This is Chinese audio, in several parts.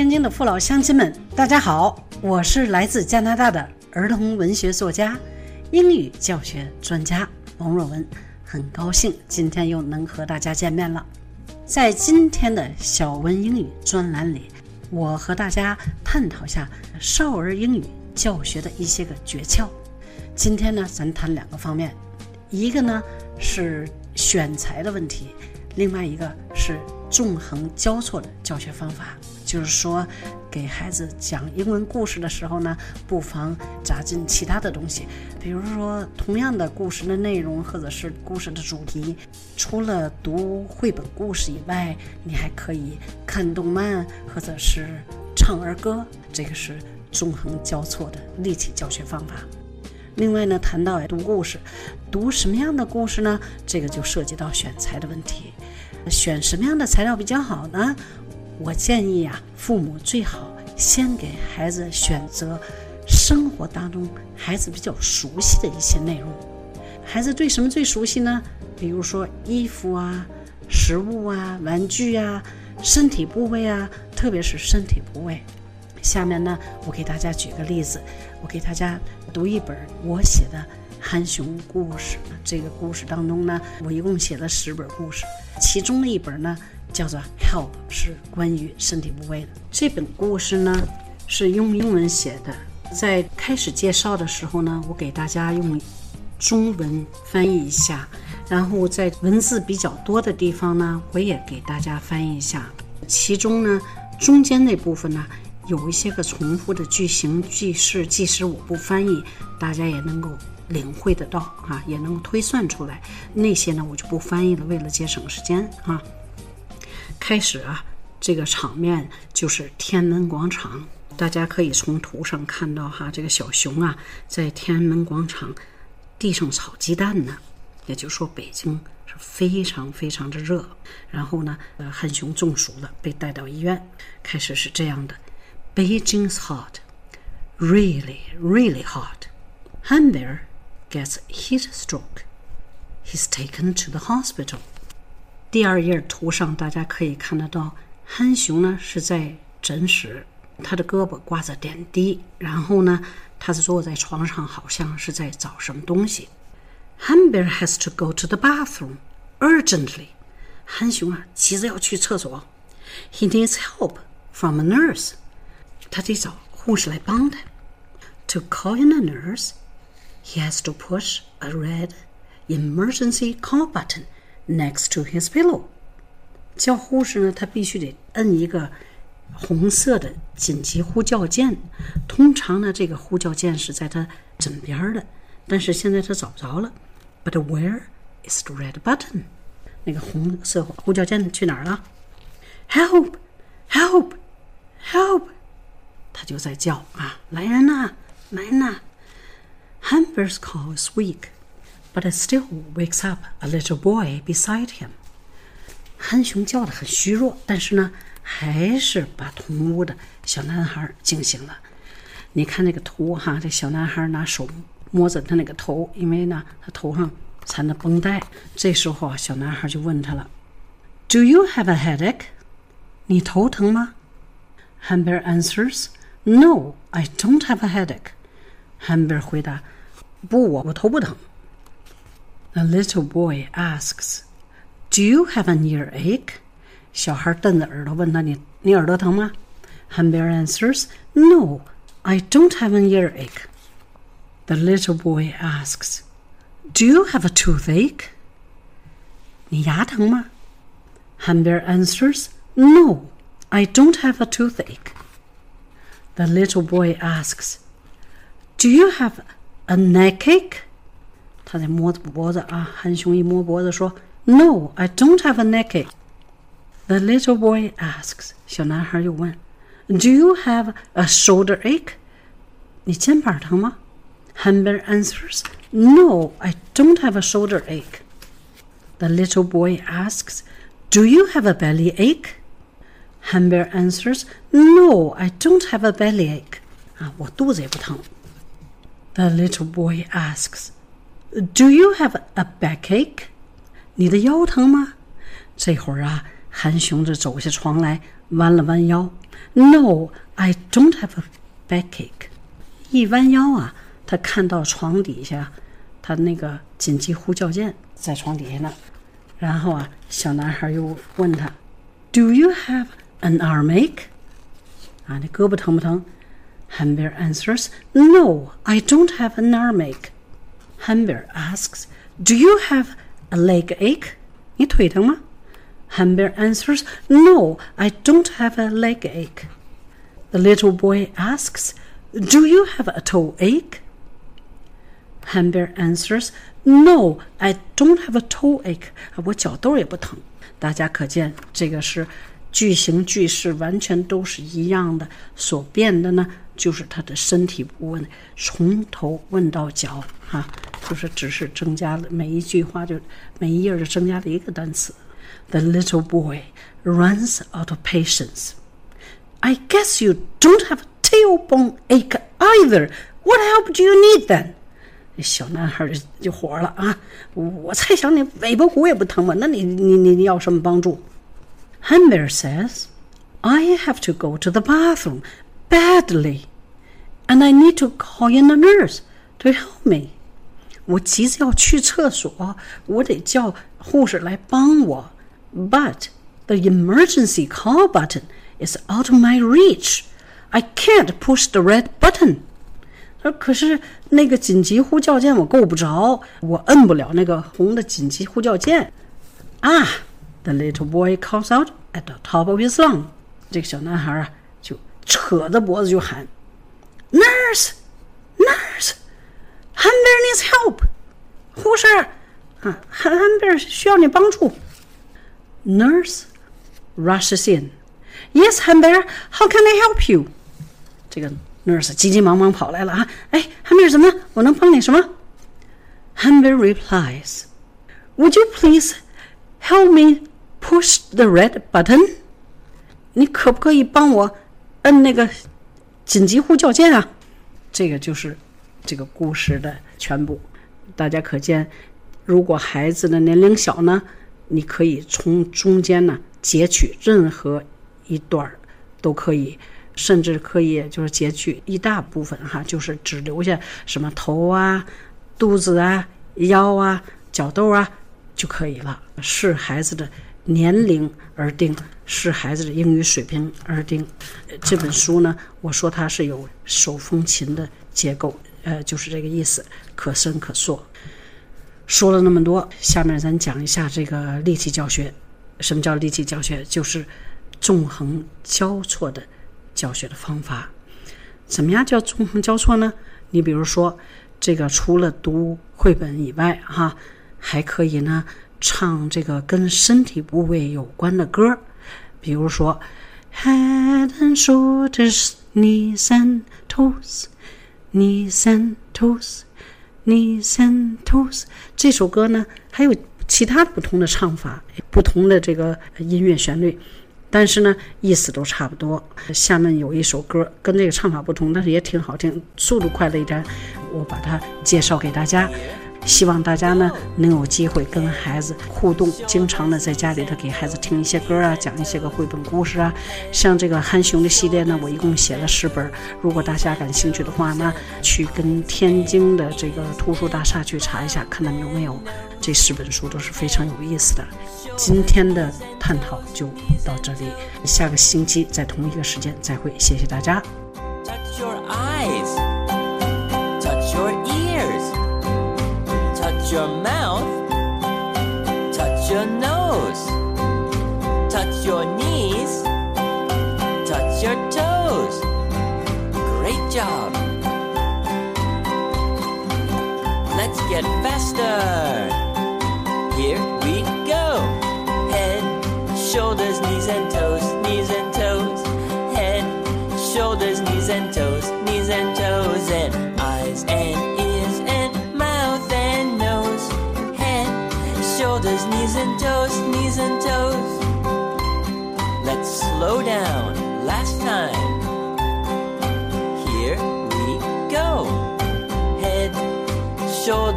天津的父老乡亲们，大家好！我是来自加拿大的儿童文学作家、英语教学专家王若文，很高兴今天又能和大家见面了。在今天的小文英语专栏里，我和大家探讨下少儿英语教学的一些个诀窍。今天呢，咱谈两个方面，一个呢是选材的问题，另外一个是纵横交错的教学方法。就是说，给孩子讲英文故事的时候呢，不妨加进其他的东西，比如说同样的故事的内容或者是故事的主题，除了读绘本故事以外，你还可以看动漫或者是唱儿歌，这个是纵横交错的立体教学方法。另外呢，谈到读故事，读什么样的故事呢？这个就涉及到选材的问题，选什么样的材料比较好呢？我建议啊，父母最好先给孩子选择生活当中孩子比较熟悉的一些内容。孩子对什么最熟悉呢？比如说衣服啊、食物啊、玩具啊、身体部位啊，特别是身体部位。下面呢，我给大家举个例子，我给大家读一本我写的憨熊故事。这个故事当中呢，我一共写了十本故事，其中的一本呢。叫做 Help，是关于身体部位的。这本故事呢是用英文写的，在开始介绍的时候呢，我给大家用中文翻译一下，然后在文字比较多的地方呢，我也给大家翻译一下。其中呢，中间那部分呢，有一些个重复的句型句式，即使我不翻译，大家也能够领会得到啊，也能够推算出来。那些呢，我就不翻译了，为了节省时间啊。开始啊，这个场面就是天安门广场。大家可以从图上看到哈，这个小熊啊，在天安门广场地上炒鸡蛋呢。也就是说，北京是非常非常的热。然后呢，呃，憨熊中暑了，被带到医院。开始是这样的：Beijing's hot, really, really hot. Han Bear gets heat stroke. He's taken to the hospital. 第二页图上，大家可以看得到，憨熊呢是在诊室，他的胳膊挂着点滴，然后呢，他是坐在床上，好像是在找什么东西。Han Bear has to go to the bathroom urgently。憨熊啊，急着要去厕所。He needs help from a nurse。他得找护士来帮他。To call in a nurse, he has to push a red emergency call button。 Next to his pillow，叫护士呢，他必须得摁一个红色的紧急呼叫键。通常呢，这个呼叫键是在他枕边的，但是现在他找不着了。But where is the red button？那个红色呼叫键去哪儿了？Help！Help！Help！他就在叫啊，来人呐，来人呐！Humber's call is weak。But still wakes up a little boy beside him。憨熊叫得很虚弱，但是呢，还是把同屋的小男孩惊醒了。你看那个图哈，这小男孩拿手摸着他那个头，因为呢，他头上缠着绷带。这时候啊，小男孩就问他了：“Do you have a headache？你头疼吗 Hamber answers, "No, I don't have a headache." Hamber 回答：“不，我我头不疼。” The little boy asks, "Do you have an earache?" 小孩瞪着耳朵问他：“你你耳朵疼吗？” Humber answers, "No, I don't have an earache." The little boy asks, "Do you have a toothache?" 你牙疼吗？Humber answers, "No, I don't have a toothache." The little boy asks, "Do you have a neckache?" 他在摸脖子啊，憨熊一摸脖子说：“No, I don't have a neck.” The little boy asks，小男孩又问：“Do you have a shoulder ache？” 你肩膀疼吗？Humber answers, "No, I don't have a shoulder ache." The little boy asks, "Do you have a belly ache?" Humber answers, "No, I don't have a belly ache." 啊，我肚子也不疼。The little boy asks. Do you have a backache？你的腰疼吗？这会儿啊， 憨熊着走下床来，弯了弯腰。No, I don't have a backache。一弯腰啊，他看到床底下，他那个紧急呼叫键在床底下呢。然后啊，小男孩又问他：“Do you have an armache？” 啊，你胳膊疼不疼？Hamber answers, "No, I don't have an armache." Hamber asks, "Do you have a leg ache?" 你腿疼吗？Hamber answers, "No, I don't have a leg ache." The little boy asks, "Do you have a toe ache?" Hamber answers, "No, I don't have a toe ache." 我脚豆也不疼。大家可见，这个是 句型句式完全都是一样的，所变的呢就是他的身体部位，从头问到脚，哈，就是只是增加了每一句话就每一页就增加了一个单词。The little boy runs out of patience. I guess you don't have a tailbone ache either. What help do you need then? 小男孩就就火了啊！我猜想你尾巴骨也不疼吧？那你你你你要什么帮助 ？Hamber says, I have to go to the bathroom badly, and I need to call in a nurse to help me. 我急着要去厕所，我得叫护士来帮我。But the emergency call button is out of my reach. I can't push the red button. 说可是那个紧急呼叫键我够不着，我摁不了那个红的紧急呼叫键啊 ！The little boy calls out at the top of his lung。这个小男孩啊，就扯着脖子就喊：“Nurse, nurse, Hamber needs help。”护士啊，Hamber 需要你帮助。Nurse rushes in. Yes, Hamber, how can I help you？这个 nurse 急急忙忙跑来了啊！哎，Hamber 怎么？我能帮你什么？Hamber replies, "Would you please help me push the red button？你可不可以帮我摁那个紧急呼叫键啊？这个就是这个故事的全部。大家可见，如果孩子的年龄小呢，你可以从中间呢截取任何一段儿都可以，甚至可以就是截取一大部分哈，就是只留下什么头啊、肚子啊、腰啊、脚豆啊就可以了，是孩子的。年龄而定，视孩子的英语水平而定。这本书呢，我说它是有手风琴的结构，呃，就是这个意思，可伸可缩。说了那么多，下面咱讲一下这个立体教学。什么叫立体教学？就是纵横交错的教学的方法。怎么样叫纵横交错呢？你比如说，这个除了读绘本以外，哈，还可以呢。唱这个跟身体部位有关的歌，比如说，Head and shoulders, knees and toes, knees and toes, knees and toes。这首歌呢，还有其他不同的唱法，不同的这个音乐旋律，但是呢，意思都差不多。下面有一首歌跟这个唱法不同，但是也挺好听，速度快了一点，我把它介绍给大家。希望大家呢能有机会跟孩子互动，经常的在家里头给孩子听一些歌啊，讲一些个绘本故事啊。像这个憨熊的系列呢，我一共写了十本。如果大家感兴趣的话呢，去跟天津的这个图书大厦去查一下，看他们有没有这十本书，都是非常有意思的。今天的探讨就到这里，下个星期在同一个时间再会，谢谢大家。touch your mouth, touch your nose, touch your knees, touch your toes. Great job. Let's get faster. Here we go. Head, shoulders, knees and toes,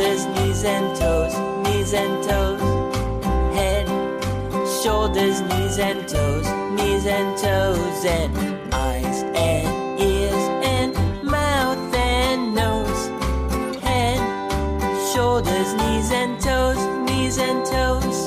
shoulders, knees and toes, knees and toes. Head, shoulders, knees and toes, knees and toes. And eyes and ears and mouth and nose. Head, shoulders, knees and toes, knees and toes.